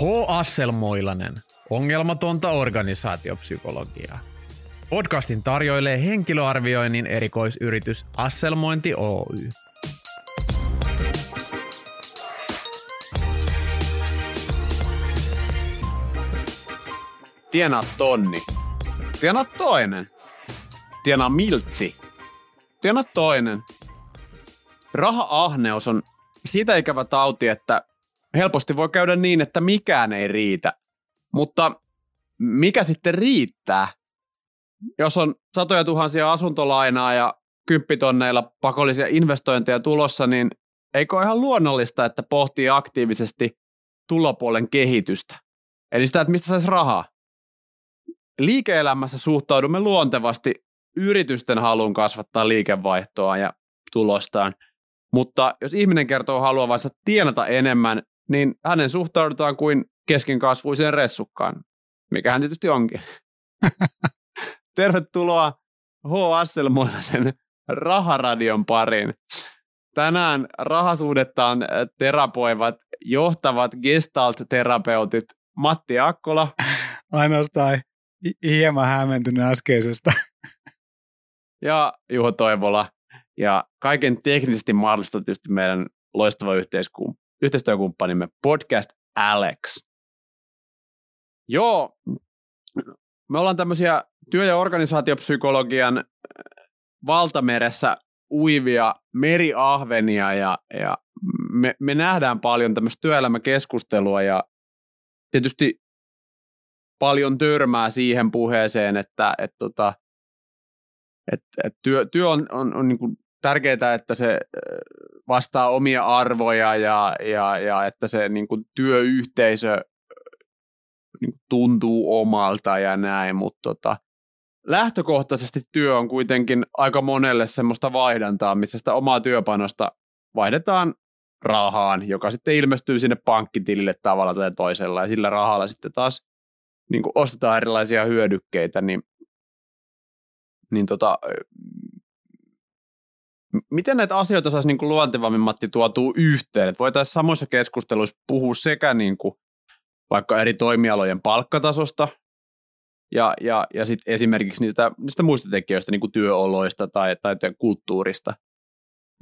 H. Asselmoilanen, ongelmatonta organisaatiopsykologiaa. Podcastin tarjoilee henkilöarvioinnin erikoisyritys Asselmointi Oy. Tienaa tonni. Tienaa toinen. Tienaa miltsi. Tienaa toinen. Raha-ahneus on siitä ikävä tauti, että helposti voi käydä niin, että mikään ei riitä. Mutta mikä sitten riittää? Jos on satoja tuhansia asuntolainaa ja kymppitonneilla pakollisia investointeja tulossa, niin eikö ole ihan luonnollista, että pohtii aktiivisesti tulopuolen kehitystä? Eli sitä, että mistä saisi rahaa. Liike-elämässä suhtaudumme luontevasti yritysten haluun kasvattaa liikevaihtoa ja tulostaan. Mutta jos ihminen kertoo haluavansa tienata enemmän, niin hänen suhtaudutaan kuin keskenkasvuiseen ressukkaan, mikä hän tietysti onkin. Tervetuloa H. Asselmoilaisen Raharadion pariin. Tänään rahasuudettaan terapoivat johtavat gestalt-terapeutit Matti Akkola. Ainoastaan hieman hämmentynyt äskeisestä. Ja Juho Toivola. Ja kaiken teknisesti mahdollista tietysti meidän loistava yhteistyökumppanimme Podcast Alex. Joo, me ollaan tämmöisiä työ- ja organisaatiopsykologian valtameressä uivia meriahvenia ja, ja me, me nähdään paljon tämmöistä työelämäkeskustelua ja tietysti paljon törmää siihen puheeseen, että et, tota, et, et työ, työ on, on, on niin tärkeää, että se vastaa omia arvoja ja, ja, ja että se niin kuin työyhteisö niin kuin tuntuu omalta ja näin, mutta tota, lähtökohtaisesti työ on kuitenkin aika monelle semmoista vaihdantaa, missä sitä omaa työpanosta vaihdetaan rahaan, joka sitten ilmestyy sinne pankkitilille tavalla tai toisella, ja sillä rahalla sitten taas niin kuin ostetaan erilaisia hyödykkeitä, niin, niin tota, miten näitä asioita saisi niin kuin luontevammin, Matti, tuotua yhteen? Että voitaisiin samoissa keskusteluissa puhua sekä niin kuin vaikka eri toimialojen palkkatasosta ja, ja, ja sit esimerkiksi niistä, niistä muista tekijöistä, niin kuin työoloista tai, tai kulttuurista.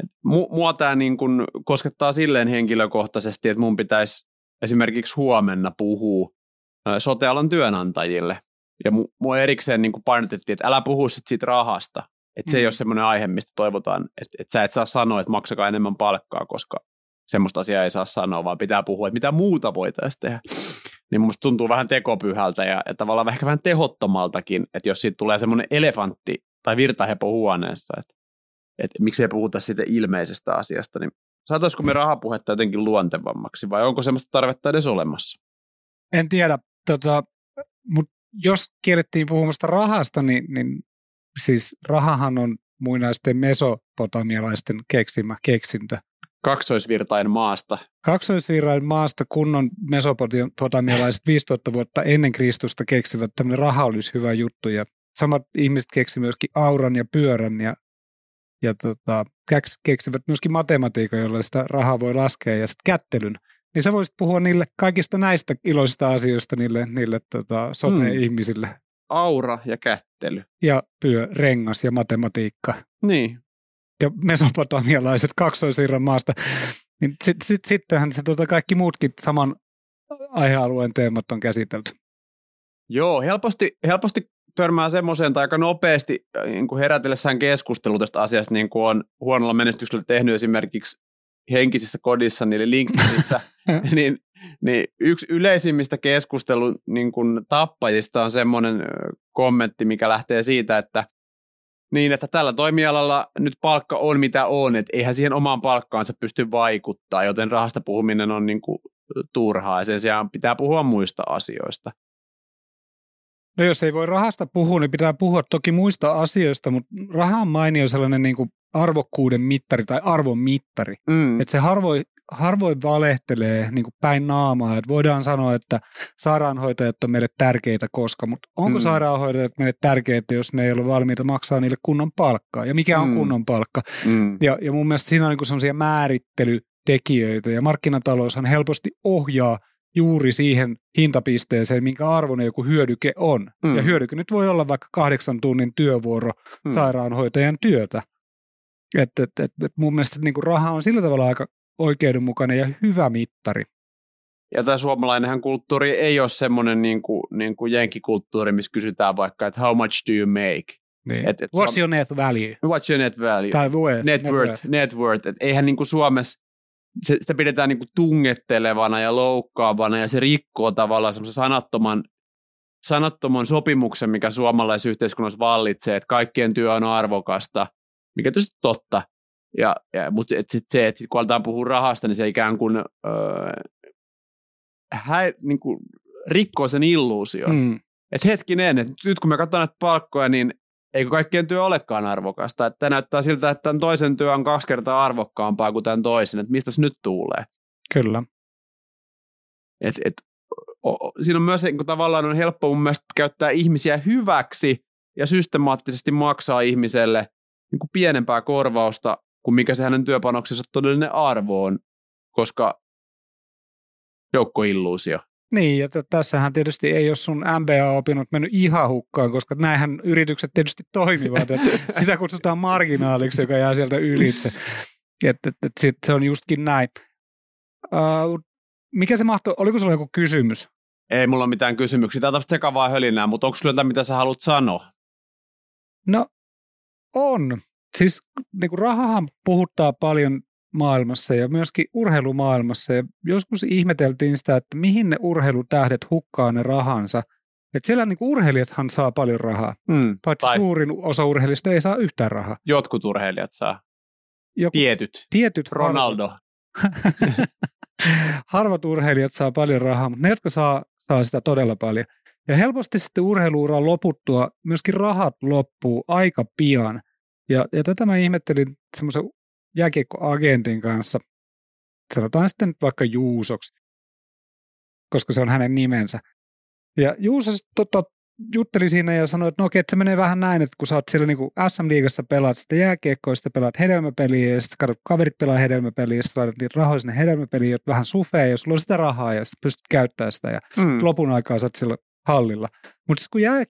Et mua tämä niin kuin koskettaa silleen henkilökohtaisesti, että mun pitäisi esimerkiksi huomenna puhua sotealan työnantajille. Ja mua erikseen niin painotettiin, että älä puhu sit siitä rahasta. Että se mm. ei ole semmoinen aihe, mistä toivotaan, että, että sä et saa sanoa, että maksakaa enemmän palkkaa, koska semmoista asiaa ei saa sanoa, vaan pitää puhua, että mitä muuta voitaisiin tehdä. Niin musta tuntuu vähän tekopyhältä ja, ja tavallaan ehkä vähän tehottomaltakin, että jos siitä tulee semmoinen elefantti tai virtahepo huoneessa, että, että miksei puhuta siitä ilmeisestä asiasta, niin saataisiko me rahapuhetta jotenkin luontevammaksi vai onko semmoista tarvetta edes olemassa? En tiedä, tota, mutta jos kiellettiin puhumasta rahasta, niin, niin siis rahahan on muinaisten mesopotamialaisten keksimä keksintö. Kaksoisvirtain maasta. Kaksoisvirtain maasta kunnon mesopotamialaiset 5000 vuotta ennen Kristusta keksivät, että tämmöinen raha olisi hyvä juttu. Ja samat ihmiset keksivät myöskin auran ja pyörän ja, ja tota, keksivät myöskin matematiikan, jolla sitä rahaa voi laskea ja sitten kättelyn. Niin sä voisit puhua niille kaikista näistä iloisista asioista niille, niille tota, sote-ihmisille. Hmm. Aura ja kättely. Ja pyö, rengas ja matematiikka. Niin. Ja mesopotamialaiset kaksoisirran maasta. Niin sit, sit, sittenhän se tota, kaikki muutkin saman aihealueen teemat on käsitelty. Joo, helposti, helposti törmää semmoiseen tai aika nopeasti niin kuin herätellessään keskustelu tästä asiasta, niin kuin on huonolla menestyksellä tehnyt esimerkiksi henkisissä kodissa, eli LinkedInissä, niin, niin yksi yleisimmistä keskustelun niin kuin tappajista on semmoinen kommentti, mikä lähtee siitä, että niin, että tällä toimialalla nyt palkka on mitä on, että eihän siihen omaan palkkaansa pysty vaikuttaa, joten rahasta puhuminen on niin kuin turhaa ja sen sijaan pitää puhua muista asioista. No jos ei voi rahasta puhua, niin pitää puhua toki muista asioista, mutta raha on mainio sellainen niin kuin arvokkuuden mittari tai arvon mittari. Mm. Että se harvoin, harvoin valehtelee niin kuin päin naamaa. Että voidaan sanoa, että sairaanhoitajat on meille tärkeitä koska, mutta onko mm. sairaanhoitajat meille tärkeitä, jos me ei ole valmiita maksaa niille kunnon palkkaa? Ja mikä on mm. kunnon palkka? Mm. Ja, ja mun mielestä siinä on niin sellaisia määrittelytekijöitä ja markkinataloushan helposti ohjaa juuri siihen hintapisteeseen, minkä arvoinen joku hyödyke on. Mm. Ja hyödyke nyt voi olla vaikka kahdeksan tunnin työvuoro mm. sairaanhoitajan työtä. Et, et, et, et mun mielestä niin kuin raha on sillä tavalla aika oikeudenmukainen ja hyvä mittari. Ja tämä suomalainenhan kulttuuri ei ole semmoinen niin kuin, niin kuin jenkikulttuuri, missä kysytään vaikka, että how much do you make? Niin. Et, et What's your net value? What's your net value? Tai worth, net, net worth. worth. Net worth. Et eihän niin kuin Suomessa, se, sitä pidetään niin kuin tungettelevana ja loukkaavana ja se rikkoo tavallaan semmoisen sanattoman, sanattoman sopimuksen, mikä suomalaisessa yhteiskunnassa vallitsee, että kaikkien työ on arvokasta, mikä tietysti totta. Ja, ja, mutta et sit se, että sit kun aletaan puhua rahasta, niin se ikään kuin, öö, hä, niin kuin rikkoo sen illuusion. Mm. Että hetkinen, että nyt kun me katsotaan näitä palkkoja, niin eikö kaikkien työ olekaan arvokasta. Että näyttää siltä, että tämän toisen työ on kaksi kertaa arvokkaampaa kuin tämän toisen. Että mistä se nyt tulee? Kyllä. Et, et, o, siinä on myös niin tavallaan on helppo mun mielestä käyttää ihmisiä hyväksi ja systemaattisesti maksaa ihmiselle niin kuin pienempää korvausta kuin mikä se hänen työpanoksensa todellinen arvo on, koska joukkoilluusio. Niin, ja tässähän tietysti ei ole sun MBA-opinnot mennyt ihan hukkaan, koska näinhän yritykset tietysti toimivat. että sitä kutsutaan marginaaliksi, joka jää sieltä ylitse. Et, et, et sit se on justkin näin. Uh, mikä se mahtoi, oliko sulla joku kysymys? Ei mulla ole mitään kysymyksiä. Tämä on sekavaa hölinää, mutta onko sulla mitä sä haluat sanoa? No, on. Siis niin kuin rahahan puhuttaa paljon maailmassa ja myöskin urheilumaailmassa. Ja joskus ihmeteltiin sitä, että mihin ne urheilutähdet hukkaa ne rahansa. Että siellä niin urheilijathan saa paljon rahaa, mm, paitsi tais. suurin osa urheilijista ei saa yhtään rahaa. Jotkut urheilijat saa. Joku, tietyt. Tietyt. Ronaldo. Harvat urheilijat saa paljon rahaa, mutta ne, jotka saa, saa sitä todella paljon. Ja helposti sitten urheiluuran loputtua myöskin rahat loppuu aika pian. Ja, ja tätä mä ihmettelin semmoisen jääkiekkoagentin kanssa, sanotaan sitten vaikka Juusoksi, koska se on hänen nimensä. Ja Juuso tota, jutteli siinä ja sanoi, että no okei, että se menee vähän näin, että kun sä oot siellä niin SM-liigassa pelaat sitä jääkiekkoa, sitten pelaat hedelmäpeliä ja sitten kaverit pelaa hedelmäpeliä ja sitten laitat niitä rahoja sinne hedelmäpeliin, vähän sufea ja sulla on sitä rahaa ja sitten pystyt käyttämään sitä ja mm. lopun aikaa sä oot siellä hallilla. Mutta kun jää,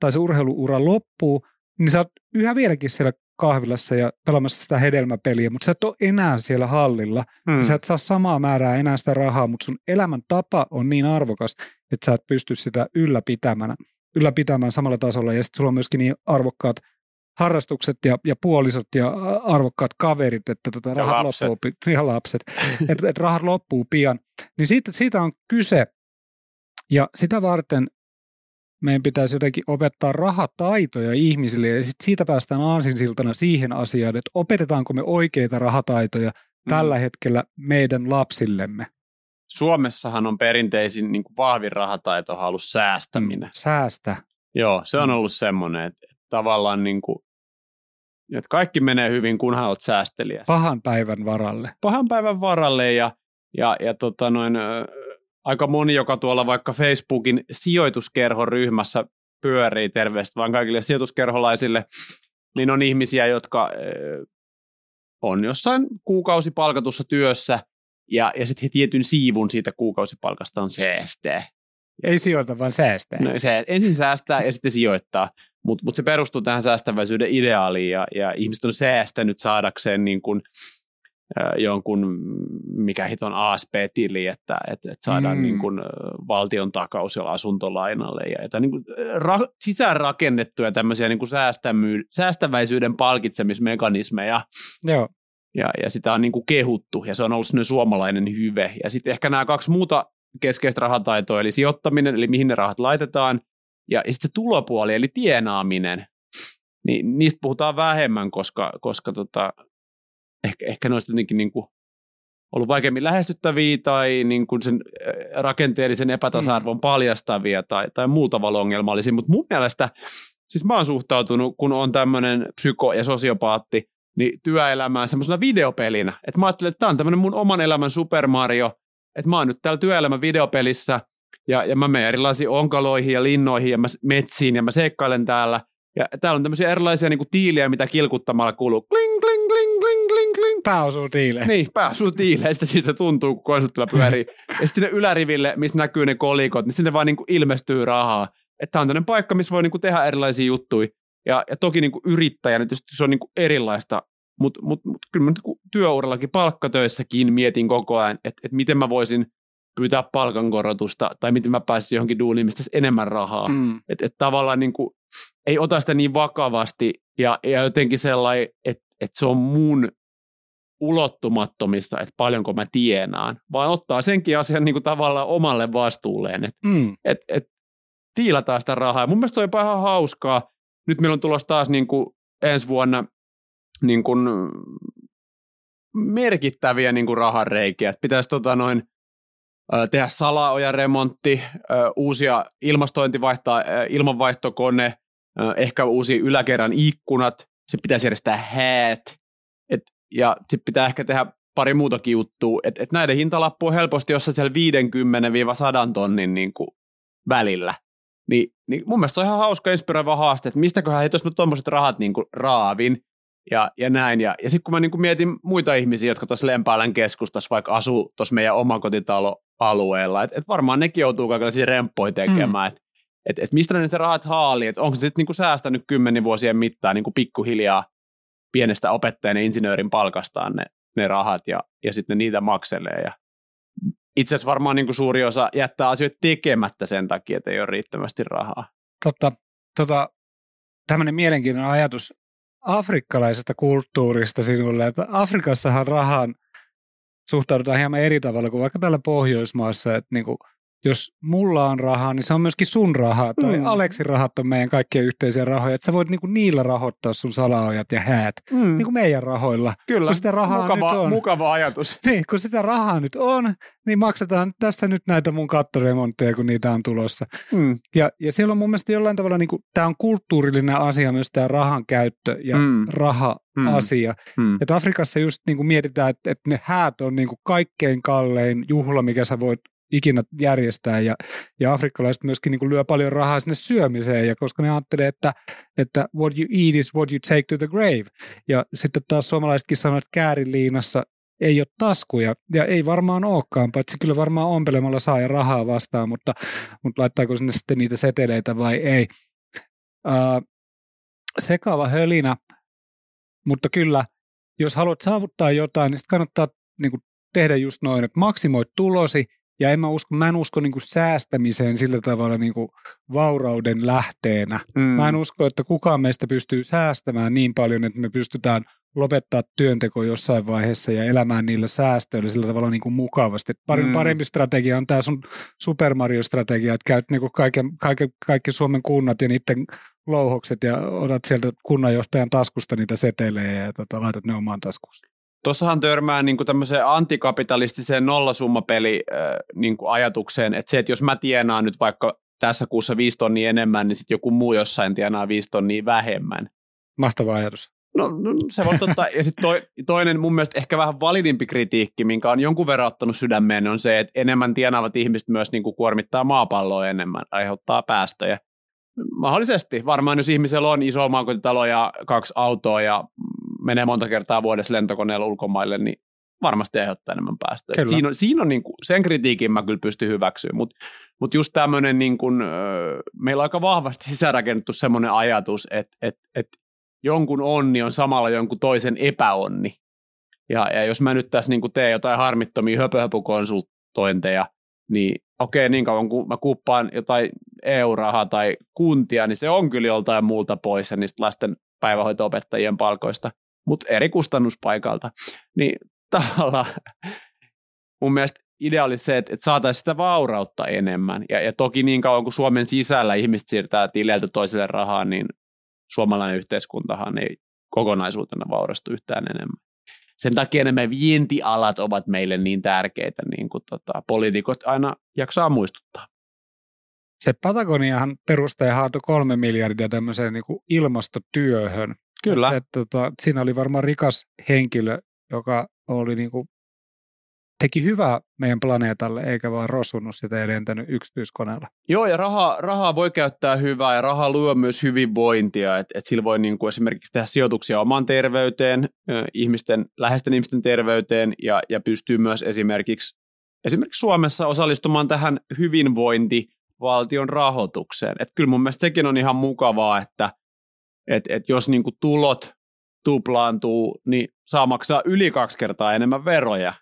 tai se urheiluura loppuu, niin sä oot yhä vieläkin siellä kahvilassa ja pelaamassa sitä hedelmäpeliä, mutta sä et ole enää siellä hallilla. Hmm. Sä et saa samaa määrää enää sitä rahaa, mutta sun elämän tapa on niin arvokas, että sä et pysty sitä ylläpitämään, ylläpitämään samalla tasolla. Ja sitten sulla on myöskin niin arvokkaat harrastukset ja, ja puolisot ja arvokkaat kaverit, että tota, rahat lapset. loppuu, ja lapset, että et rahat loppuu pian. Niin siitä, siitä on kyse. Ja sitä varten meidän pitäisi jotenkin opettaa rahataitoja ihmisille ja sit siitä päästään aasinsiltana siihen asiaan, että opetetaanko me oikeita rahataitoja mm. tällä hetkellä meidän lapsillemme. Suomessahan on perinteisin niin kuin vahvin rahataito ollut säästäminen. Mm, säästä. Joo, se on mm. ollut semmoinen, että, että tavallaan niin kuin, että kaikki menee hyvin, kunhan olet säästeliä. Pahan päivän varalle. Pahan päivän varalle ja, ja, ja tota noin, aika moni, joka tuolla vaikka Facebookin sijoituskerhon ryhmässä pyörii, terveistä vaan kaikille sijoituskerholaisille, niin on ihmisiä, jotka on jossain kuukausipalkatussa työssä ja, ja sitten he tietyn siivun siitä kuukausipalkasta on säästää. Ei sijoita, vaan säästää. No, se, ensin säästää ja sitten sijoittaa, mutta mut se perustuu tähän säästäväisyyden ideaaliin ja, ja ihmiset on säästänyt saadakseen niin kuin jonkun, mikä hiton ASP-tili, että, että, että saadaan mm. niin kuin valtion takaus jolla asuntolainalle ja että niin kuin ra- sisäänrakennettuja tämmöisiä niin kuin säästämy- säästäväisyyden palkitsemismekanismeja. Joo. Ja, ja sitä on niin kuin kehuttu ja se on ollut suomalainen hyve. Ja sitten ehkä nämä kaksi muuta keskeistä rahataitoa, eli sijoittaminen, eli mihin ne rahat laitetaan, ja, ja sitten se tulopuoli, eli tienaaminen, niin niistä puhutaan vähemmän, koska, koska tota, ehkä, ehkä ne olisi jotenkin niin kuin ollut vaikeammin lähestyttäviä tai niin kuin sen rakenteellisen epätasa-arvon mm. paljastavia tai, tai muuta tavalla ongelmallisia, mutta mun mielestä, siis mä oon suhtautunut, kun on tämmöinen psyko- ja sosiopaatti, niin työelämään semmoisena videopelinä. Että mä ajattelin, että tämä on tämmöinen mun oman elämän Super Mario, että mä oon nyt täällä työelämän videopelissä ja, ja mä menen erilaisiin onkaloihin ja linnoihin ja mä metsiin ja mä seikkailen täällä. Ja täällä on tämmöisiä erilaisia niin kuin tiiliä, mitä kilkuttamalla kuuluu. Kling, kling, kling, kling, kling, kling. pääosuutiileen. Niin, pääosuutiileen. Sitten siitä tuntuu, kun konsulttilla pyörii. ja sitten yläriville, missä näkyy ne kolikot, niin sinne vaan niin kuin ilmestyy rahaa. Että on tämmöinen paikka, missä voi niin kuin tehdä erilaisia juttuja. Ja, ja toki niin kuin yrittäjänä tietysti se on niin kuin erilaista, mutta mut, mut, kyllä mä niin työurallakin palkkatöissäkin mietin koko ajan, että, että miten mä voisin pyytää palkankorotusta tai miten mä pääsisin johonkin duuniin, mistä enemmän rahaa. Mm. Että et tavallaan niin kuin, ei ota sitä niin vakavasti ja, ja jotenkin sellainen, että et se on mun ulottumattomissa, että paljonko mä tienaan, vaan ottaa senkin asian niin kuin tavallaan omalle vastuulleen, että mm. et, et, tiilataan sitä rahaa. Ja mun mielestä on ihan hauskaa. Nyt meillä on tulossa taas niin kuin ensi vuonna niin kuin merkittäviä niin kuin rahareikiä. Pitäisi tota noin, tehdä salaoja remontti, uusia ilmastointivaihtaa, ilmanvaihtokone, ehkä uusi yläkerran ikkunat, se pitäisi järjestää häät, ja sitten pitää ehkä tehdä pari muutakin juttua, että et näiden hintalappu on helposti jossain siellä 50-100 tonnin niin kuin välillä. Ni, niin mun mielestä on ihan hauska inspiroiva haaste, että mistäköhän he tuossa tuommoiset rahat niin kuin raavin ja, ja näin. Ja, ja sitten kun mä niin kuin mietin muita ihmisiä, jotka tuossa Lempäälän keskustassa vaikka asuu tuossa meidän omakotitaloalueella, että et varmaan nekin joutuu kaikenlaisia remppoja tekemään, mm. että et, et mistä ne rahat haalii, että onko se sitten niin kuin säästänyt kymmenen vuosien mittaan niin kuin pikkuhiljaa pienestä opettajan ja insinöörin palkastaan ne, ne rahat ja, ja sitten niitä makselee ja itse asiassa varmaan niin kuin suuri osa jättää asioita tekemättä sen takia, että ei ole riittävästi rahaa. Totta. Tota, tämmöinen mielenkiintoinen ajatus afrikkalaisesta kulttuurista sinulle, että Afrikassahan rahaan suhtaudutaan hieman eri tavalla kuin vaikka täällä Pohjoismaassa, että niin kuin jos mulla on rahaa, niin se on myöskin sun rahaa, tai mm. Aleksin rahat on meidän kaikkien yhteisiä rahoja, että sä voit niinku niillä rahoittaa sun salaojat ja häät, mm. niinku meidän rahoilla. Kyllä, kun sitä rahaa mukava, nyt on, mukava ajatus. Niin, kun sitä rahaa nyt on, niin maksetaan tässä nyt näitä mun kattoremontteja, kun niitä on tulossa. Mm. Ja, ja siellä on mun mielestä jollain tavalla, niinku, tämä on kulttuurillinen asia myös tämä rahan käyttö ja mm. raha mm. asia. Mm. Että Afrikassa just niin kuin mietitään, että, että ne häät on niin kuin kaikkein kallein juhla, mikä sä voit ikinä järjestää. Ja, ja afrikkalaiset myöskin niin kuin lyö paljon rahaa sinne syömiseen. Ja koska ne ajattelee, että, että what you eat is what you take to the grave. Ja sitten taas suomalaisetkin sanoo, että kääriliinassa ei ole taskuja. Ja ei varmaan olekaan, paitsi kyllä varmaan ompelemalla saa ja rahaa vastaan, mutta, mutta laittaako sinne sitten niitä seteleitä vai ei. Uh, sekava hölinä, mutta kyllä, jos haluat saavuttaa jotain, niin sitten kannattaa niin kuin, tehdä just noin, että maksimoit tulosi ja en mä usko, mä en usko niin kuin säästämiseen sillä tavalla niin kuin vaurauden lähteenä. Mm. Mä en usko, että kukaan meistä pystyy säästämään niin paljon, että me pystytään lopettaa työnteko jossain vaiheessa ja elämään niillä säästöillä sillä tavalla niin kuin mukavasti. Parin, mm. Parempi strategia on tämä sun Super Mario-strategia, että käyt niin kuin kaiken, kaiken, kaikki Suomen kunnat ja niiden louhokset ja otat sieltä kunnanjohtajan taskusta niitä setelejä ja tota, laitat ne omaan taskuun. Tuossahan törmää niin kuin tämmöiseen antikapitalistiseen nollasummapeli äh, niin kuin ajatukseen, että se, että jos mä tienaan nyt vaikka tässä kuussa viisi tonnia enemmän, niin sitten joku muu jossain tienaa viisi tonnia vähemmän. Mahtava ajatus. No, no se voi totta. Ja sitten toi, toinen mun mielestä ehkä vähän validimpi kritiikki, minkä on jonkun verran ottanut sydämeen, on se, että enemmän tienaavat ihmiset myös niin kuin kuormittaa maapalloa enemmän, aiheuttaa päästöjä. Mahdollisesti. Varmaan jos ihmisellä on iso omakotitalo ja kaksi autoa ja menee monta kertaa vuodessa lentokoneella ulkomaille, niin varmasti aiheuttaa enemmän päästöjä. Siinä on, siinä on niin kuin, sen kritiikin mä kyllä pystyn hyväksyä, mutta mut just tämmöinen, niin kuin, meillä on aika vahvasti sisärakennettu semmoinen ajatus, että et, et jonkun onni on samalla jonkun toisen epäonni. Ja, ja jos mä nyt tässä niin kuin teen jotain harmittomia höpöhöpukonsultointeja, niin okei, niin kauan kun mä kuppaan jotain EU-rahaa tai kuntia, niin se on kyllä joltain muulta pois ja niistä lasten päivähoito-opettajien palkoista mutta eri kustannuspaikalta. Niin tavallaan mun mielestä idea oli se, että, saataisiin sitä vaurautta enemmän. Ja, ja toki niin kauan kuin Suomen sisällä ihmiset siirtää tileiltä toiselle rahaa, niin suomalainen yhteiskuntahan ei kokonaisuutena vaurastu yhtään enemmän. Sen takia nämä vientialat ovat meille niin tärkeitä, niin kuin tota, poliitikot aina jaksaa muistuttaa. Se Patagoniahan perustaja haatoi kolme miljardia tämmöiseen niin kuin ilmastotyöhön, Kyllä. Et, et, tota, siinä oli varmaan rikas henkilö, joka oli niin kuin teki hyvää meidän planeetalle, eikä vaan rosunut sitä ja lentänyt yksityiskoneella. Joo, ja rahaa, rahaa voi käyttää hyvää, ja rahaa luo myös hyvinvointia, että et sillä voi niin kuin esimerkiksi tehdä sijoituksia omaan terveyteen, ihmisten, läheisten ihmisten terveyteen, ja, ja pystyy myös esimerkiksi, esimerkiksi Suomessa osallistumaan tähän hyvinvointivaltion rahoitukseen. Et kyllä mun mielestä sekin on ihan mukavaa, että et, et jos niin kuin tulot tuplaantuu, niin saa maksaa yli kaksi kertaa enemmän veroja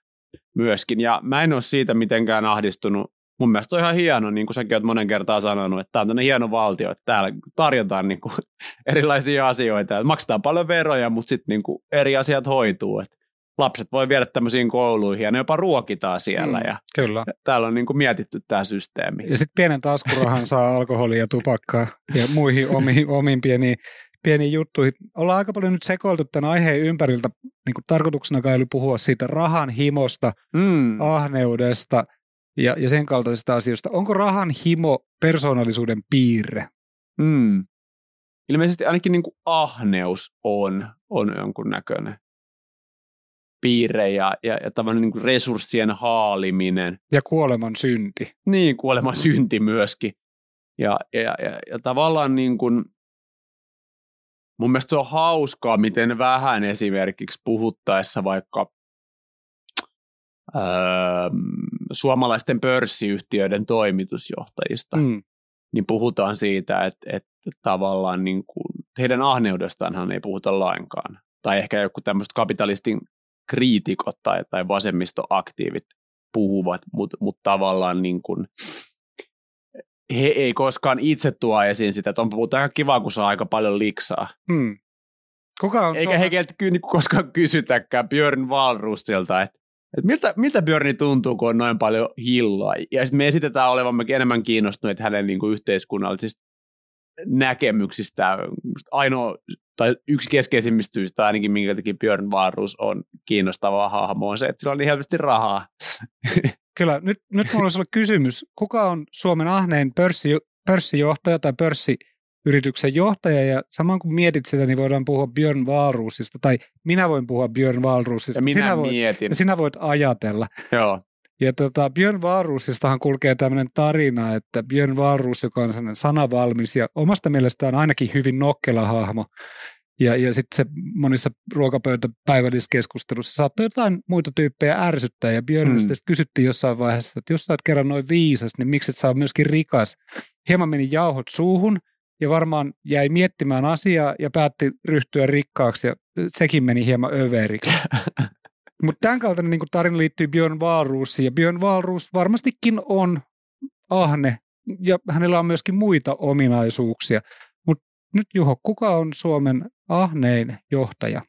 myöskin. Ja mä en ole siitä mitenkään ahdistunut. Mun mielestä on ihan hieno, niin kuin säkin olet monen kertaa sanonut, että tämä on tämmöinen hieno valtio, että täällä tarjotaan niin kuin erilaisia asioita. Että maksetaan paljon veroja, mutta sitten niin kuin eri asiat hoituu. Että lapset voi viedä tämmöisiin kouluihin ja ne jopa ruokitaan siellä. Mm, ja kyllä. Täällä on niin kuin mietitty tämä systeemi. Ja sitten pienen taskurahan saa alkoholia ja tupakkaa ja muihin omiin, omiin pieniin pieniin juttuihin. Ollaan aika paljon nyt sekoiltu tämän aiheen ympäriltä. Niin kuin tarkoituksena kai oli puhua siitä rahan himosta, mm. ahneudesta ja, ja sen kaltaisista asioista. Onko rahan himo persoonallisuuden piirre? Mm. Ilmeisesti ainakin niin kuin ahneus on, on jonkun näköinen piirre ja, ja, ja tavallaan niin kuin resurssien haaliminen. Ja kuoleman synti. Niin, kuoleman synti myöskin. Ja, ja, ja, ja tavallaan niin kuin, mun mielestä se on hauskaa, miten vähän esimerkiksi puhuttaessa vaikka öö, suomalaisten pörssiyhtiöiden toimitusjohtajista, mm. niin puhutaan siitä, että, että tavallaan niin kuin, heidän ahneudestaanhan ei puhuta lainkaan. Tai ehkä joku tämmöiset kapitalistin kriitikot tai, tai vasemmistoaktiivit puhuvat, mutta mut tavallaan niin kuin, he ei koskaan itse tuo esiin sitä, että on puhutaan aika kiva, kun saa aika paljon liksaa. Hmm. Kuka on Eikä Suomen... he heiltä ky- niinku koskaan kysytäkään Björn Walrustilta, että että miltä, miltä Björni tuntuu, kun on noin paljon hilloa. Ja sitten me esitetään olevamme enemmän kiinnostuneet hänen niin kuin yhteiskunnallisista näkemyksistä. Ainoa, tai yksi keskeisimmistä syistä ainakin, minkä takia Björn Walrus on kiinnostava hahmo, on se, että sillä on niin helposti rahaa. Kyllä, nyt, nyt mulla olisi ollut kysymys. Kuka on Suomen ahnein pörssi, pörssijohtaja tai pörssiyrityksen johtaja? Ja saman kun mietit sitä, niin voidaan puhua Björn Wahlroosista, tai minä voin puhua Björn Wahlroosista. Ja minä sinä voit, mietin. Ja sinä voit ajatella. Joo. Ja tota, Björn Wahlroosistahan kulkee tämmöinen tarina, että Björn Wahlroos, joka on sanavalmis ja omasta mielestään ainakin hyvin nokkela hahmo, ja, ja sitten se monissa ruokapöytäpäivälliskeskustelussa saattoi jotain muita tyyppejä ärsyttää. Ja Björnistä mm. kysyttiin jossain vaiheessa, että jos sä oot kerran noin viisas, niin miksi et sä oot myöskin rikas? Hieman meni jauhot suuhun ja varmaan jäi miettimään asiaa ja päätti ryhtyä rikkaaksi ja sekin meni hieman överiksi. Mutta tämän kaltainen niin tarina liittyy Björn Wahlroosiin ja Björn Wahlroos varmastikin on ahne ja hänellä on myöskin muita ominaisuuksia. Mutta nyt Juho, kuka on Suomen ahnein johtaja?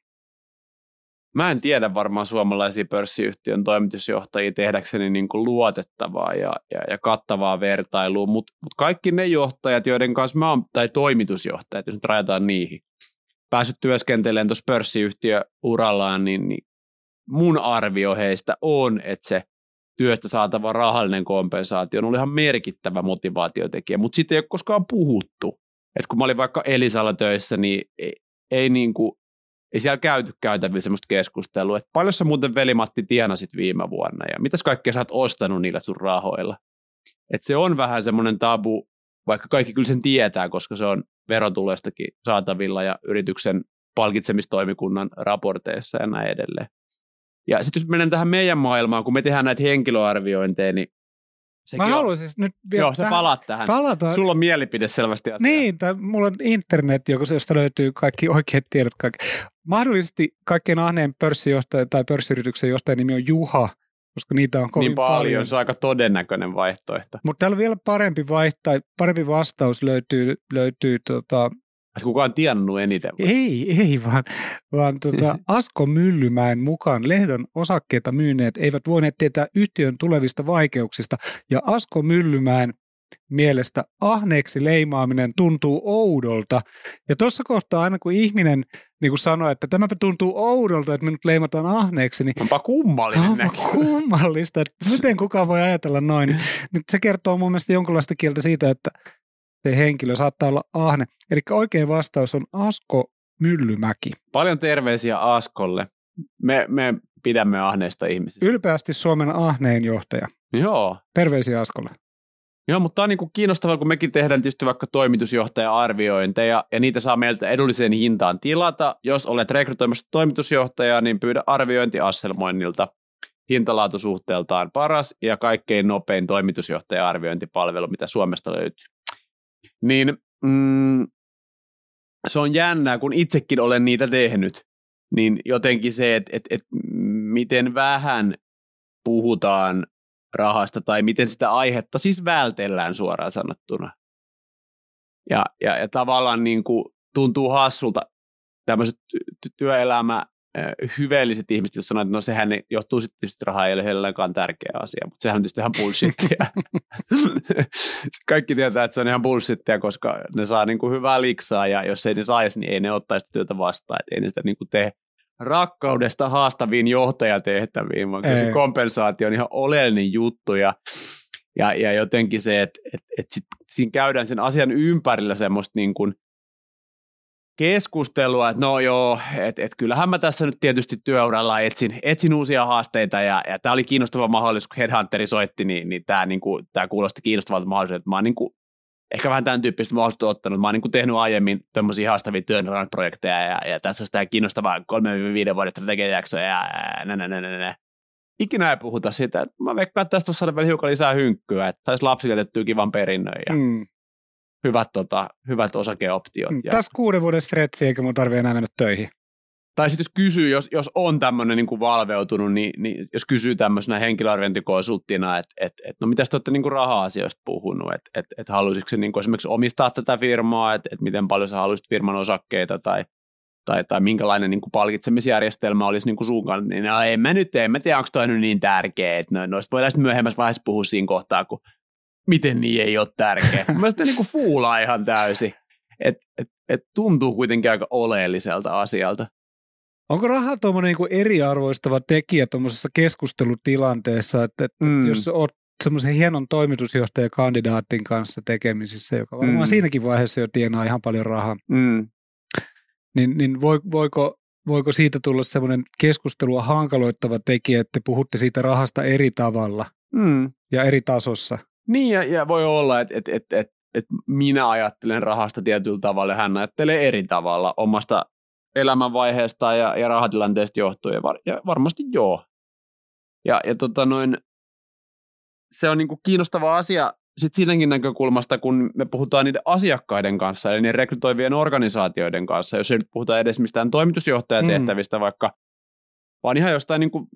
Mä en tiedä varmaan suomalaisia pörssiyhtiön toimitusjohtajia tehdäkseni niin kuin luotettavaa ja, ja, ja kattavaa vertailua, mutta mut kaikki ne johtajat, joiden kanssa mä oon, tai toimitusjohtajat, jos nyt rajataan niihin, päässyt työskentelemään tuossa pörssiyhtiöurallaan, niin, niin mun arvio heistä on, että se työstä saatava rahallinen kompensaatio on ollut ihan merkittävä motivaatiotekijä, mutta sitten ei ole koskaan puhuttu. Et kun mä olin vaikka Elisalla töissä, niin ei, ei, niin kuin, ei siellä käyty käytävillä semmoista keskustelua, että paljon sä muuten velimatti tienasit viime vuonna ja mitäs kaikkea sä oot ostanut niillä sun rahoilla. Et se on vähän semmoinen tabu, vaikka kaikki kyllä sen tietää, koska se on verotuloistakin saatavilla ja yrityksen palkitsemistoimikunnan raporteissa ja näin edelleen. Ja sitten jos mennään tähän meidän maailmaan, kun me tehdään näitä henkilöarviointeja, niin Sekin Mä haluaisin siis nyt vielä Joo, sä tähän, palaat tähän. Palata. Sulla on mielipide selvästi asiaa. Niin, tai mulla on internet, josta löytyy kaikki oikeat tiedot. Kaikki. Mahdollisesti kaikkein ahneen pörssijohtaja tai pörssiyrityksen johtajan nimi on Juha, koska niitä on kovin niin paljon. paljon. Se on aika todennäköinen vaihtoehto. Mutta täällä vielä parempi, vaihto, parempi vastaus löytyy, löytyy tota, Kuka on tienannut eniten? Vai? Ei, ei vaan, vaan tuota, Asko Myllymäen mukaan lehdon osakkeita myyneet eivät voineet tietää yhtiön tulevista vaikeuksista ja Asko Myllymäen mielestä ahneeksi leimaaminen tuntuu oudolta. Ja tuossa kohtaa aina kun ihminen niin kuin sanoo, että tämäpä tuntuu oudolta, että minut leimataan ahneeksi, niin onpa kummallinen onpa kummallista, että miten kukaan voi ajatella noin. Nyt se kertoo mun mielestä jonkinlaista kieltä siitä, että se henkilö saattaa olla ahne. Eli oikein vastaus on Asko Myllymäki. Paljon terveisiä Askolle. Me, me pidämme ahneista ihmisistä. Ylpeästi Suomen ahnein johtaja. Joo. Terveisiä Askolle. Joo, mutta tämä on niin kiinnostavaa, kun mekin tehdään tietysti vaikka toimitusjohtaja-arviointeja, ja niitä saa meiltä edulliseen hintaan tilata. Jos olet rekrytoimassa toimitusjohtajaa, niin pyydä arviointi Asselmoinnilta hintalaatusuhteeltaan paras ja kaikkein nopein toimitusjohtaja-arviointipalvelu, mitä Suomesta löytyy. Niin mm, se on jännää, kun itsekin olen niitä tehnyt, niin jotenkin se, että et, et miten vähän puhutaan rahasta tai miten sitä aihetta siis vältellään suoraan sanottuna. Ja, ja, ja tavallaan niin kuin tuntuu hassulta tämmöiset työelämä hyveelliset ihmiset, jos sanoo, että no sehän johtuu sitten että raha ei ole heillenkään tärkeä asia, mutta sehän on tietysti ihan bullshittia. Kaikki tietää, että se on ihan bullshittia, koska ne saa niin kuin hyvää liksaa ja jos ei ne saisi, niin ei ne ottaisi työtä vastaan, että ei ne sitä niin kuin tee rakkaudesta haastaviin johtajatehtäviin, vaan se kompensaatio on ihan oleellinen juttu ja, ja, ja jotenkin se, että et, et sit, siinä käydään sen asian ympärillä semmoista niin kuin keskustelua, että no joo, että et kyllähän mä tässä nyt tietysti työuralla etsin, etsin uusia haasteita ja, ja tämä oli kiinnostava mahdollisuus, kun Headhunteri soitti, niin, niin tämä niinku, tää kuulosti kiinnostavalta mahdollisuudelta, että mä oon niinku, ehkä vähän tämän tyyppistä mahdollisuutta ottanut, mä oon niinku tehnyt aiemmin tämmöisiä haastavia työnrannat-projekteja ja, ja tässä on sitä kiinnostavaa 3-5 vuoden strategiajaksoja ja nä, nä, nä, nä, nä. Ikinä ei puhuta siitä, että mä veikkaan, että tästä saada vielä hiukan lisää hynkkyä, että saisi lapsille kivan perinnön ja mm hyvät, tota, hyvät osakeoptiot. Mm, ja... Tässä kuuden vuoden stretsi, eikä mun tarvitse enää mennä töihin. Tai sitten jos kysyy, jos, jos on tämmöinen niin valveutunut, niin, niin, jos kysyy tämmöisenä henkilöarviointikonsulttina, että et, et, no mitä te olette niin raha-asioista puhunut, että et, et haluaisitko se niin kuin esimerkiksi omistaa tätä firmaa, että et miten paljon sä haluaisit firman osakkeita tai, tai, tai minkälainen niin kuin palkitsemisjärjestelmä olisi niin kuin sun kanssa, niin no, en mä nyt, en mä tiedä, onko toi nyt niin tärkeä, että no, noista voidaan sitten myöhemmässä vaiheessa puhua siinä kohtaa, kun miten niin ei ole tärkeä. Mä sitten niin fuulaa ihan täysin. Et, et, et tuntuu kuitenkin aika oleelliselta asialta. Onko raha tuommoinen niin eriarvoistava tekijä tuommoisessa keskustelutilanteessa, että, että mm. jos olet semmoisen hienon toimitusjohtajakandidaatin kanssa tekemisissä, joka varmaan mm. siinäkin vaiheessa jo tienaa ihan paljon rahaa, mm. niin, niin voiko, voiko siitä tulla semmoinen keskustelua hankaloittava tekijä, että te puhutte siitä rahasta eri tavalla mm. ja eri tasossa? Niin, ja, ja voi olla, että et, et, et, et minä ajattelen rahasta tietyllä tavalla ja hän ajattelee eri tavalla omasta elämänvaiheesta ja, ja rahatilanteesta johtuen. Ja, var, ja varmasti joo. Ja, ja tota noin, se on niinku kiinnostava asia sitten siitäkin näkökulmasta, kun me puhutaan niiden asiakkaiden kanssa, eli niiden rekrytoivien organisaatioiden kanssa, jos ei nyt puhuta edes mistään toimitusjohtajatehtävistä, mm. vaikka vaan ihan jostain niin, kuin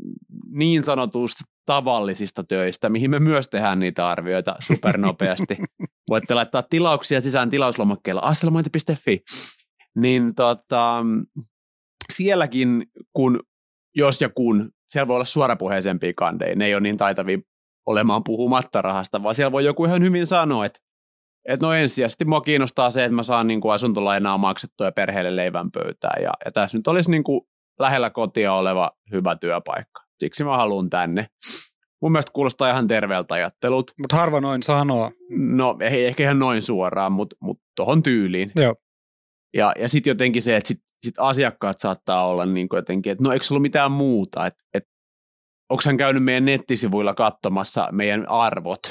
niin sanotusta tavallisista töistä, mihin me myös tehdään niitä arvioita supernopeasti. Voitte laittaa tilauksia sisään tilauslomakkeella asselmointi.fi. Niin tota, sielläkin, kun jos ja kun, siellä voi olla suorapuheisempia kandeja, ne ei ole niin taitavia olemaan puhumatta rahasta, vaan siellä voi joku ihan hyvin sanoa, että et no ensisijaisesti mua kiinnostaa se, että mä saan niin kuin asuntolainaa maksettua ja perheelle leivän pöytään. Ja, ja tässä nyt olisi niin kuin lähellä kotia oleva hyvä työpaikka. Siksi mä haluan tänne. Mun mielestä kuulostaa ihan terveeltä ajattelut. Mutta harva noin sanoo. No ei ehkä ihan noin suoraan, mutta mut tohon tyyliin. Joo. Ja, ja sitten jotenkin se, että sit, sit asiakkaat saattaa olla niin jotenkin, että no eikö ollut mitään muuta, että et, onko hän käynyt meidän nettisivuilla katsomassa meidän arvot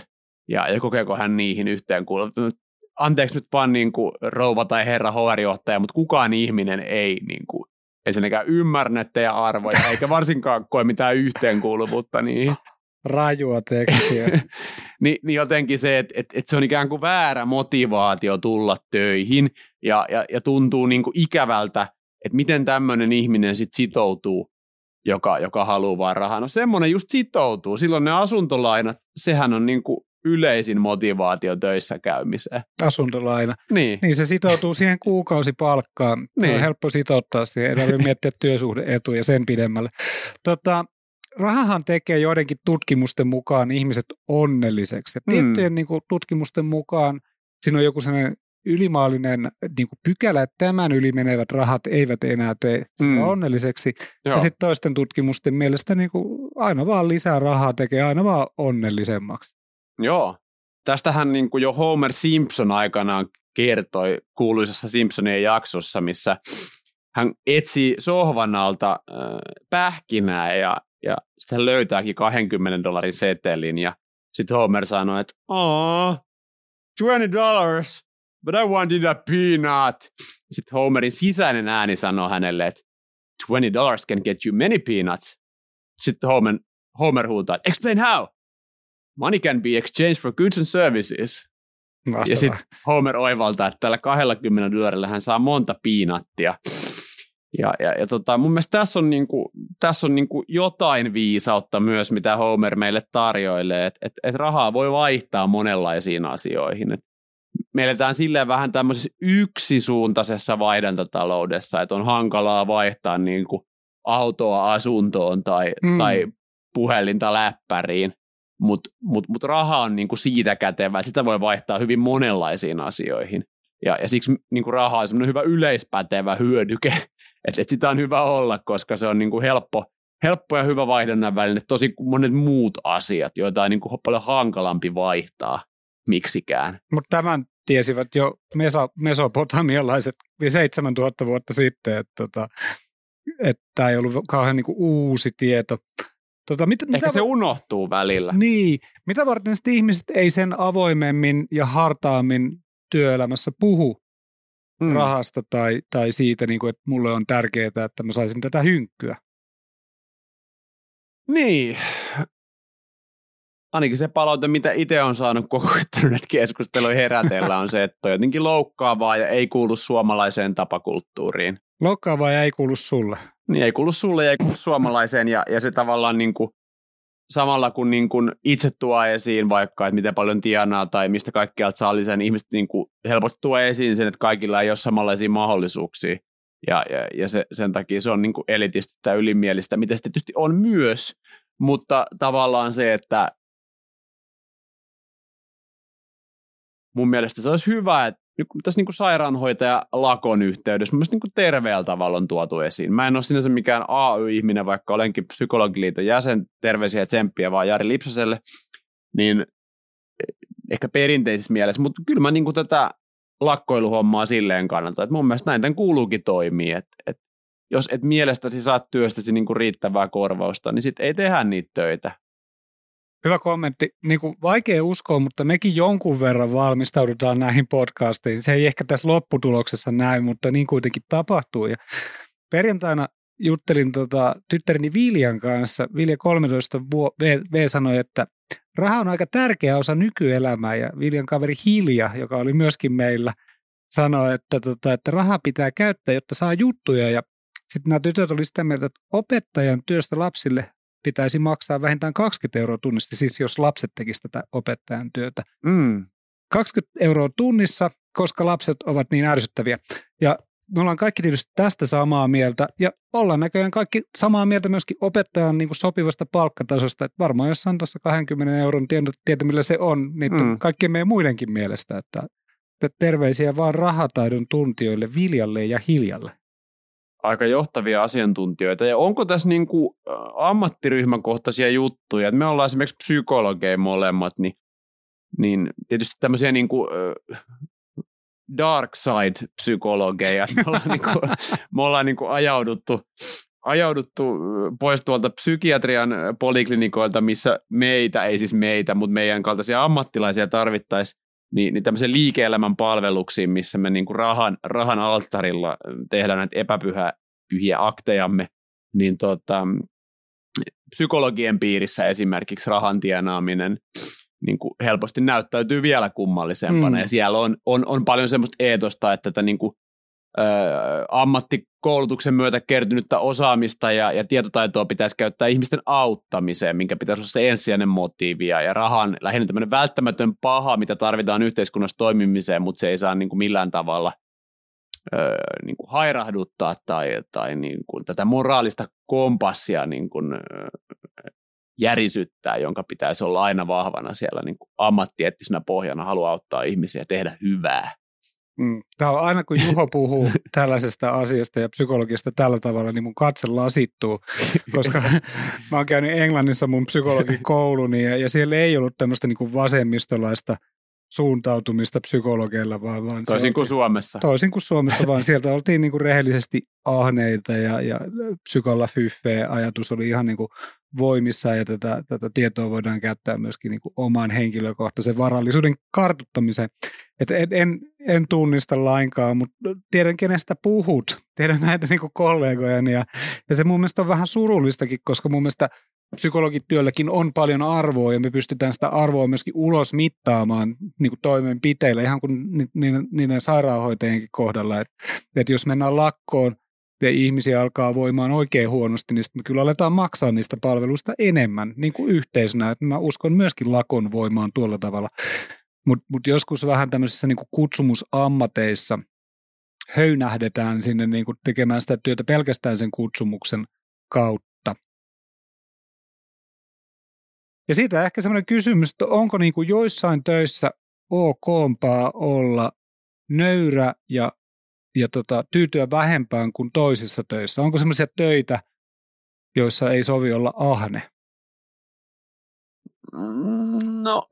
ja, ja kokeeko hän niihin yhteen kuuluvat. Anteeksi nyt vaan niin kuin rouva tai herra HR-johtaja, mutta kukaan ihminen ei niin kuin ensinnäkään ymmärrä teidän arvoja, eikä varsinkaan koe mitään yhteenkuuluvuutta niihin. Rajua tekstiä. Ni, niin jotenkin se, että et, et se on ikään kuin väärä motivaatio tulla töihin ja, ja, ja tuntuu niin kuin ikävältä, että miten tämmöinen ihminen sit sitoutuu, joka, joka haluaa vaan rahaa. No semmoinen just sitoutuu. Silloin ne asuntolainat, sehän on niin kuin yleisin motivaatio töissä käymiseen. Asuntolaina. Niin. Niin se sitoutuu siihen kuukausipalkkaan. Se niin. on helppo sitouttaa siihen. Ei tarvitse miettiä työsuhdeetuja sen pidemmälle. Tota, rahahan tekee joidenkin tutkimusten mukaan ihmiset onnelliseksi. Ja tiettyjen mm. niin kuin, tutkimusten mukaan siinä on joku sellainen ylimaallinen niin kuin pykälä, että tämän yli menevät rahat eivät enää tee mm. onnelliseksi. Joo. Ja sitten toisten tutkimusten mielestä niin kuin aina vaan lisää rahaa tekee aina vaan onnellisemmaksi. Joo. Tästähän niin kuin jo Homer Simpson aikanaan kertoi kuuluisessa Simpsonien jaksossa, missä hän etsi sohvan alta äh, pähkinää ja, ja sitten löytääkin 20 dollarin setelin ja sitten Homer sanoi, että Aw, 20 dollars, but I wanted a peanut. Sitten Homerin sisäinen ääni sanoi hänelle, että 20 dollars can get you many peanuts. Sitten Homer, Homer huutaa, explain how. Money can be exchanged for goods and services. Mahtavaa. Ja sitten Homer oivaltaa, että tällä 20 dollarilla hän saa monta piinattia. Ja, ja, ja tota, mun mielestä tässä on, niinku, tässä on niinku jotain viisautta myös, mitä Homer meille tarjoilee, että et, et rahaa voi vaihtaa monenlaisiin asioihin. Et me eletään silleen vähän tämmöisessä yksisuuntaisessa vaihdantataloudessa, että on hankalaa vaihtaa niinku autoa asuntoon tai, mm. tai puhelinta läppäriin, mutta mut, mut raha on niinku siitä kätevä, että sitä voi vaihtaa hyvin monenlaisiin asioihin. Ja, ja siksi niin kuin raha on semmoinen hyvä yleispätevä hyödyke, että, että sitä on hyvä olla, koska se on niin kuin helppo, helppo ja hyvä vaihdannan väline. Tosi monet muut asiat, joita on niin kuin paljon hankalampi vaihtaa miksikään. Mutta tämän tiesivät jo meso, mesopotamialaiset 7000 vuotta sitten, että, tota, tämä ei ollut kauhean niin kuin uusi tieto. Tota, mit, Ehkä mitä, se unohtuu välillä. Niin. Mitä varten sitten ihmiset ei sen avoimemmin ja hartaammin työelämässä puhu mm. rahasta tai, tai siitä, niin kuin, että mulle on tärkeää, että mä saisin tätä hynkkyä. Niin. Ainakin se palaute, mitä itse on saanut koko ajan keskusteluja herätellä, on se, että on jotenkin loukkaavaa ja ei kuulu suomalaiseen tapakulttuuriin. Loukkaavaa ja ei kuulu sulle. Niin, ei kuulu sulle ei kuulu suomalaiseen ja, ja se tavallaan niin kuin samalla kun niin kuin itse tuo esiin vaikka, että miten paljon tienaa tai mistä kaikkialta saa lisää, niin ihmiset niin kuin helposti tuo esiin sen, että kaikilla ei ole samanlaisia mahdollisuuksia. Ja, ja, ja se, sen takia se on niin elitistä tai ylimielistä, mitä se tietysti on myös, mutta tavallaan se, että mun mielestä se olisi hyvä, että tässä niin sairaanhoitaja lakon yhteydessä mun niin terveellä tavalla on tuotu esiin. Mä en ole sinänsä mikään AY-ihminen, vaikka olenkin psykologiliiton jäsen, terveisiä tsemppiä vaan Jari Lipsaselle, niin ehkä perinteisessä mielessä, mutta kyllä mä niin tätä lakkoiluhommaa silleen kannalta, että mun mielestä näin tämän kuuluukin toimii, että, että jos et mielestäsi saat työstäsi niin riittävää korvausta, niin sitten ei tehdä niitä töitä. Hyvä kommentti. Niin kuin vaikea uskoa, mutta mekin jonkun verran valmistaudutaan näihin podcasteihin. Se ei ehkä tässä lopputuloksessa näy, mutta niin kuitenkin tapahtuu. Ja perjantaina juttelin tota, tyttäreni Viljan kanssa. Vilja 13 vuo, v, v sanoi, että raha on aika tärkeä osa nykyelämää ja Viljan kaveri Hilja, joka oli myöskin meillä, sanoi, että, tota, että raha pitää käyttää, jotta saa juttuja ja sitten nämä tytöt olivat sitä mieltä, että opettajan työstä lapsille pitäisi maksaa vähintään 20 euroa tunnissa, siis jos lapset tekisivät tätä opettajan työtä. Mm. 20 euroa tunnissa, koska lapset ovat niin ärsyttäviä. Ja me ollaan kaikki tietysti tästä samaa mieltä, ja ollaan näköjään kaikki samaa mieltä myöskin opettajan niin kuin sopivasta palkkatasosta, että varmaan jos on tuossa 20 euron tieto, tieto millä se on, niin mm. kaikkien meidän muidenkin mielestä, että, että terveisiä vaan rahataidon tuntijoille Viljalle ja Hiljalle aika johtavia asiantuntijoita. Ja onko tässä niin kuin ammattiryhmäkohtaisia juttuja? Me ollaan esimerkiksi psykologeja molemmat, niin, niin tietysti tämmöisiä niin kuin, dark side-psykologeja. Me ollaan, niin kuin, me ollaan niin kuin ajauduttu, ajauduttu pois tuolta psykiatrian poliklinikoilta, missä meitä, ei siis meitä, mutta meidän kaltaisia ammattilaisia tarvittaisiin niin, niin tämmöisen liike-elämän palveluksiin, missä me niin kuin rahan, rahan alttarilla tehdään näitä epäpyhiä aktejamme, niin tota, psykologien piirissä esimerkiksi rahan tienaaminen niin kuin helposti näyttäytyy vielä kummallisempana, mm. ja siellä on, on, on paljon semmoista eetosta, että tätä niin kuin ammattikoulutuksen myötä kertynyttä osaamista ja, ja tietotaitoa pitäisi käyttää ihmisten auttamiseen, minkä pitäisi olla se ensisijainen motiivi ja rahan lähinnä tämmöinen välttämätön paha, mitä tarvitaan yhteiskunnassa toimimiseen, mutta se ei saa niin kuin millään tavalla ö, niin kuin hairahduttaa tai, tai niin kuin tätä moraalista kompassia niin kuin, ö, järisyttää, jonka pitäisi olla aina vahvana siellä niin kuin ammattieettisenä pohjana, haluaa auttaa ihmisiä tehdä hyvää. Mm. Tämä on aina kun Juho puhuu tällaisesta asiasta ja psykologista tällä tavalla, niin mun katse lasittuu, koska mä oon käynyt Englannissa mun psykologikouluni ja, ja siellä ei ollut tämmöistä niin kuin vasemmistolaista suuntautumista psykologeilla. Vaan, vaan toisin kuin Suomessa. Toisin kuin Suomessa, vaan sieltä oltiin niin kuin rehellisesti ahneita ja, ja psykolla fyffeä ajatus oli ihan niin kuin voimissa ja tätä, tätä tietoa voidaan käyttää myöskin niin kuin oman henkilökohtaisen varallisuuden kartuttamiseen. Et en, en, en tunnista lainkaan, mutta tiedän kenestä puhut. Tiedän näitä niin kuin ja, ja se mun mielestä on vähän surullistakin, koska mun mielestä psykologityölläkin on paljon arvoa ja me pystytään sitä arvoa myöskin ulos mittaamaan niin kuin toimenpiteillä, ihan kuin niiden, niiden sairaanhoitajienkin kohdalla. Että et jos mennään lakkoon ja ihmisiä alkaa voimaan oikein huonosti, niin sitten me kyllä aletaan maksaa niistä palveluista enemmän niin kuin yhteisönä. Et mä uskon myöskin lakon voimaan tuolla tavalla. Mutta mut joskus vähän tämmöisissä niin kuin kutsumusammateissa höynähdetään sinne niin kuin tekemään sitä työtä pelkästään sen kutsumuksen kautta Ja siitä ehkä semmoinen kysymys, että onko niin kuin joissain töissä okompaa olla nöyrä ja, ja tota, tyytyä vähempään kuin toisissa töissä? Onko semmoisia töitä, joissa ei sovi olla ahne? Mm, no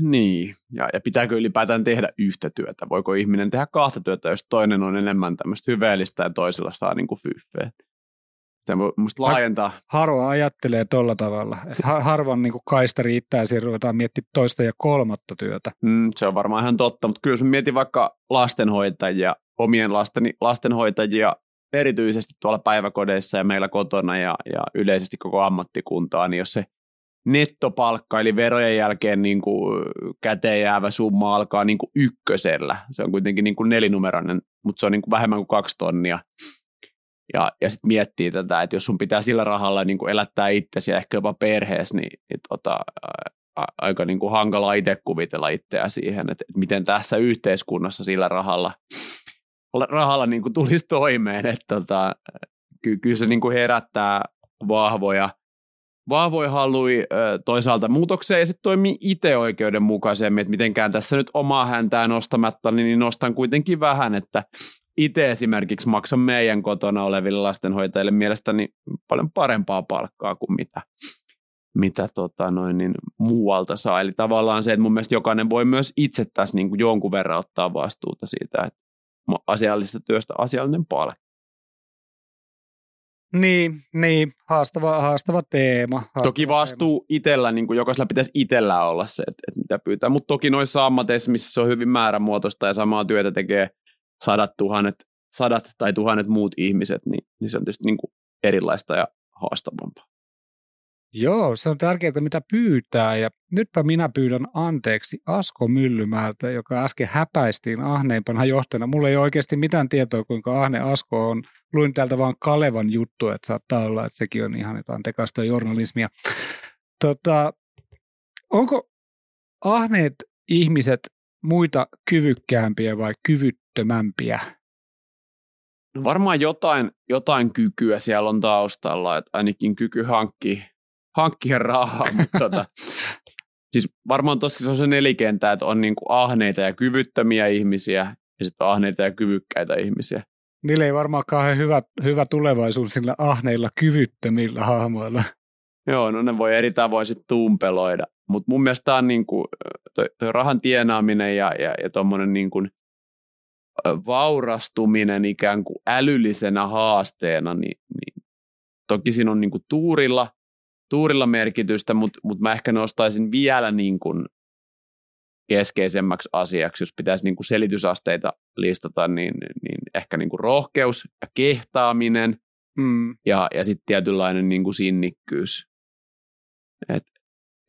niin, ja, ja pitääkö ylipäätään tehdä yhtä työtä? Voiko ihminen tehdä kahta työtä, jos toinen on enemmän tämmöistä hyveellistä ja toisella saa niin kuin fyffeä? Sitä voi musta laajentaa. Harva ajattelee tuolla tavalla. Että harvan niin kaista riittää, ja ruvetaan miettimään toista ja kolmatta työtä. Mm, se on varmaan ihan totta, mutta kyllä jos mietin vaikka lastenhoitajia, omien lasteni, lastenhoitajia erityisesti tuolla päiväkodeissa ja meillä kotona ja, ja yleisesti koko ammattikuntaa, niin jos se nettopalkka, eli verojen jälkeen niin kuin käteen jäävä summa alkaa niin kuin ykkösellä. Se on kuitenkin niin kuin nelinumeroinen, mutta se on niin kuin vähemmän kuin kaksi tonnia. Ja, ja sitten miettii tätä, että jos sun pitää sillä rahalla niin kuin elättää itsesi ja ehkä jopa perheessä, niin, niin tota, aika niin kuin hankala itse kuvitella itseä siihen, että, että miten tässä yhteiskunnassa sillä rahalla, rahalla niin kuin tulisi toimeen. Että tota, ky, kyllä se niin kuin herättää vahvoja, vahvoja halui toisaalta muutokseen ja sitten toimii itse oikeudenmukaisemmin, että mitenkään tässä nyt omaa häntää nostamatta, niin nostan kuitenkin vähän, että itse esimerkiksi maksan meidän kotona oleville lastenhoitajille mielestäni paljon parempaa palkkaa kuin mitä, mitä tota noin, niin muualta saa. Eli tavallaan se, että mun mielestä jokainen voi myös itse tässä niin kuin jonkun verran ottaa vastuuta siitä, että asiallisesta työstä asiallinen palkka. Niin, niin haastava, haastava teema. Haastava toki vastuu teema. itsellä, niin kuin jokaisella pitäisi itsellä olla se, että, että mitä pyytää. Mutta toki noissa ammateissa, missä se on hyvin määrämuotoista ja samaa työtä tekee sadat, tuhannet, sadat tai tuhannet muut ihmiset, niin, niin se on tietysti niin kuin erilaista ja haastavampaa. Joo, se on tärkeää, mitä pyytää. Ja nytpä minä pyydän anteeksi Asko Myllymäältä, joka äsken häpäistiin ahneimpana johtajana. Mulla ei ole oikeasti mitään tietoa, kuinka ahne Asko on. Luin täältä vaan Kalevan juttu, että saattaa olla, että sekin on ihan jotain tekaista journalismia. Tota, onko ahneet ihmiset muita kyvykkäämpiä vai kyvyt, työttömämpiä? No varmaan jotain, jotain kykyä siellä on taustalla, että ainakin kyky hankki, hankkia rahaa, mutta tota, siis varmaan se on se nelikenttä, että on niinku ahneita ja kyvyttömiä ihmisiä ja sitten ahneita ja kyvykkäitä ihmisiä. Niillä ei varmaan kauhean hyvä, hyvä tulevaisuus sillä ahneilla kyvyttömillä hahmoilla. Joo, no ne voi eri tavoin sitten tumpeloida. Mutta mun mielestä tämä on niinku, toi, toi rahan tienaaminen ja, ja, ja tuommoinen niinku vaurastuminen ikään kuin älyllisenä haasteena, niin, niin toki siinä on niin kuin tuurilla, tuurilla merkitystä, mutta, mutta mä ehkä nostaisin vielä niin kuin keskeisemmäksi asiaksi, jos pitäisi niin kuin selitysasteita listata, niin, niin ehkä niin kuin rohkeus ja kehtaaminen mm. ja, ja sitten tietynlainen niin kuin sinnikkyys. Et,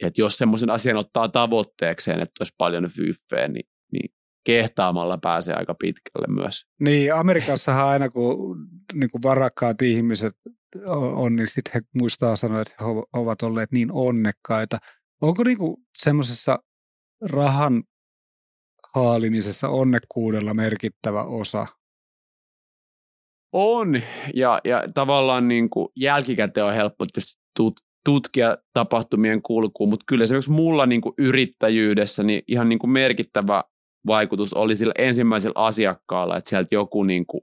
et jos semmoisen asian ottaa tavoitteekseen, että olisi paljon fyffeä, niin, niin kehtaamalla pääsee aika pitkälle myös. Niin, Amerikassahan aina kun niin kuin varakkaat ihmiset on, niin sitten he muistaa sanoa, että he ovat olleet niin onnekkaita. Onko niin semmoisessa rahan haalimisessa onnekkuudella merkittävä osa? On, ja, ja tavallaan niin kuin jälkikäteen on helppo tut, tutkia tapahtumien kulkuun, mutta kyllä esimerkiksi mulla niin kuin yrittäjyydessä niin ihan niin kuin merkittävä vaikutus oli sillä ensimmäisellä asiakkaalla, että sieltä joku niin kuin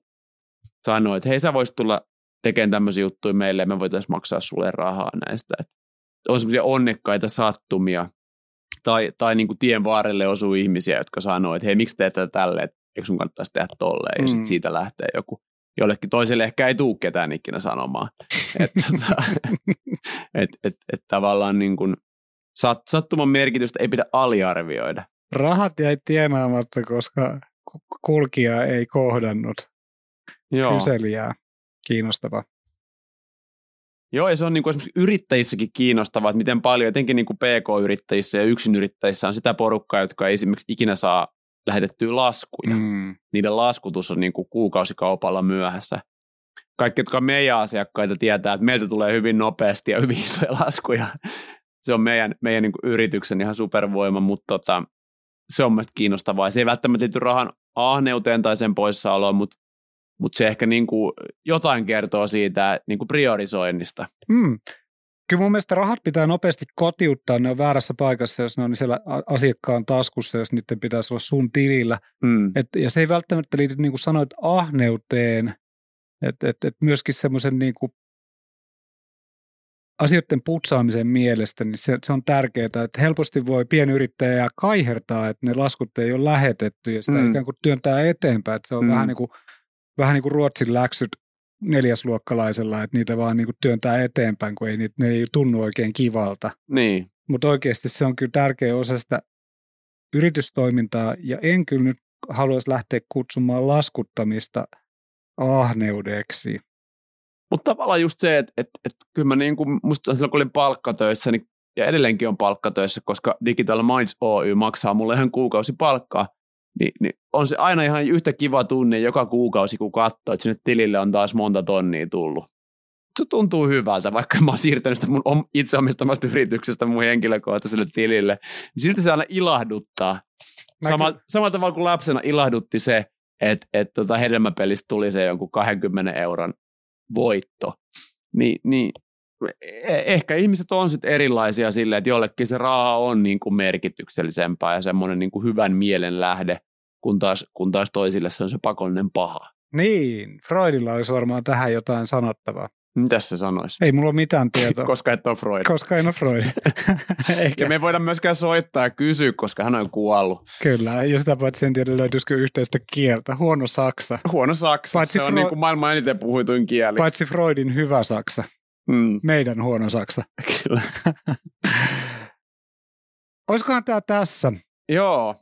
sanoi, että hei sä voisit tulla tekemään tämmöisiä juttuja meille ja me voitaisiin maksaa sulle rahaa näistä. Että on semmoisia onnekkaita sattumia Tai, tai niin kuin tien vaarelle osuu ihmisiä, jotka sanoo, että hei, miksi teet tätä tälleen, että eikö sun kannattaisi tehdä tolleen, mm. ja sitten siitä lähtee joku. Jollekin toiselle ehkä ei tule ketään ikinä sanomaan. että tota, et, et, et tavallaan niin kuin, sat, sattuman merkitystä ei pidä aliarvioida. Rahat jäi tienaamatta, koska kulkija ei kohdannut Joo. kyselijää. Kiinnostava. Joo, ja se on niin kuin esimerkiksi yrittäjissäkin kiinnostavaa, että miten paljon, etenkin niin kuin PK-yrittäjissä ja yksinyrittäjissä on sitä porukkaa, jotka ei esimerkiksi ikinä saa lähetettyä laskuja. Mm. Niiden laskutus on niin kuin kuukausikaupalla myöhässä. Kaikki, jotka on meidän asiakkaita, tietää, että meiltä tulee hyvin nopeasti ja hyvin isoja laskuja. Se on meidän, meidän niin kuin yrityksen ihan supervoima, mutta tota, se on mielestäni kiinnostavaa. Se ei välttämättä liity rahan ahneuteen tai sen poissaoloon, mutta mutta se ehkä niin kuin jotain kertoo siitä niin kuin priorisoinnista. Mm. Kyllä mun mielestä rahat pitää nopeasti kotiuttaa, ne on väärässä paikassa, jos ne on siellä asiakkaan taskussa, jos niiden pitäisi olla sun tilillä. Mm. Et, ja se ei välttämättä liity, niin kuin sanoit, ahneuteen, että et, et myöskin semmoisen niin kuin asioiden putsaamisen mielestä, niin se, se on tärkeää, että helposti voi pienyrittäjä kaihertaa, että ne laskut ei ole lähetetty ja sitä mm. ikään kuin työntää eteenpäin, että se on mm. vähän niin kuin vähän niin kuin Ruotsin läksyt neljäsluokkalaisella, että niitä vaan niin kuin työntää eteenpäin, kun ei, ne ei tunnu oikein kivalta. Niin. Mutta oikeasti se on kyllä tärkeä osa sitä yritystoimintaa, ja en kyllä nyt haluaisi lähteä kutsumaan laskuttamista ahneudeksi. Mutta tavallaan just se, että, että, että kyllä mä niin kuin, musta silloin kun olin palkkatöissä, niin, ja edelleenkin on palkkatöissä, koska Digital Minds Oy maksaa mulle ihan kuukausi palkkaa, niin, niin on se aina ihan yhtä kiva tunne joka kuukausi, kun katsoo, että sinne tilille on taas monta tonnia tullut. Se tuntuu hyvältä, vaikka mä oon siirtänyt sitä mun itse omistamasta yrityksestä mun henkilökohtaiselle tilille. Niin silti se aina ilahduttaa. Sama, samalla tavalla kuin lapsena ilahdutti se, että et tota hedelmäpelistä tuli se jonkun 20 euron voitto. Ni, niin ehkä ihmiset on sitten erilaisia silleen, että jollekin se raha on niin kuin merkityksellisempää ja semmoinen niin kuin hyvän mielen lähde kun taas, kun taas toisille se on se pakollinen paha. Niin, Freudilla olisi varmaan tähän jotain sanottavaa. Mitä se sanoisi? Ei mulla ole mitään tietoa. koska et ole Freud. Koska en ole Freud. Ehkä. Ja me ei voida myöskään soittaa ja kysyä, koska hän on kuollut. Kyllä, ja sitä paitsi en tiedä löytyisikö yhteistä kieltä. Huono saksa. Huono saksa, paitsi se on Fro- niin kuin maailman eniten puhuituin kieli. Paitsi Freudin hyvä saksa. Mm. Meidän huono saksa. Kyllä. Olisikohan tämä tässä? Joo,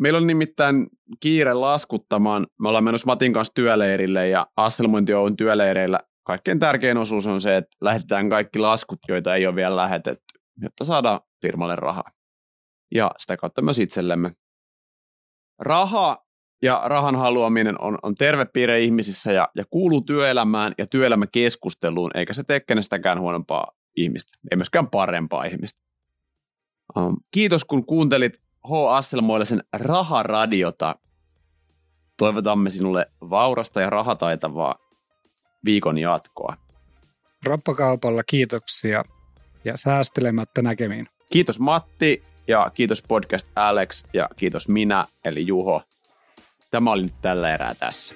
Meillä on nimittäin kiire laskuttamaan. Me ollaan menossa Matin kanssa työleirille ja Asselmointi Oyn työleireillä kaikkein tärkein osuus on se, että lähetetään kaikki laskut, joita ei ole vielä lähetetty, jotta saadaan firmalle rahaa. Ja sitä kautta myös itsellemme. Raha ja rahan haluaminen on, on terve piirre ihmisissä ja, ja kuuluu työelämään ja työelämäkeskusteluun, eikä se tee kenestäkään huonompaa ihmistä, ei myöskään parempaa ihmistä. Um, kiitos kun kuuntelit H. Asselmoillisen raharadiota. Toivotamme sinulle vaurasta ja rahataitavaa viikon jatkoa. Roppakaupalla kiitoksia ja säästelemättä näkemiin. Kiitos Matti ja kiitos podcast Alex ja kiitos minä eli Juho. Tämä oli nyt tällä erää tässä.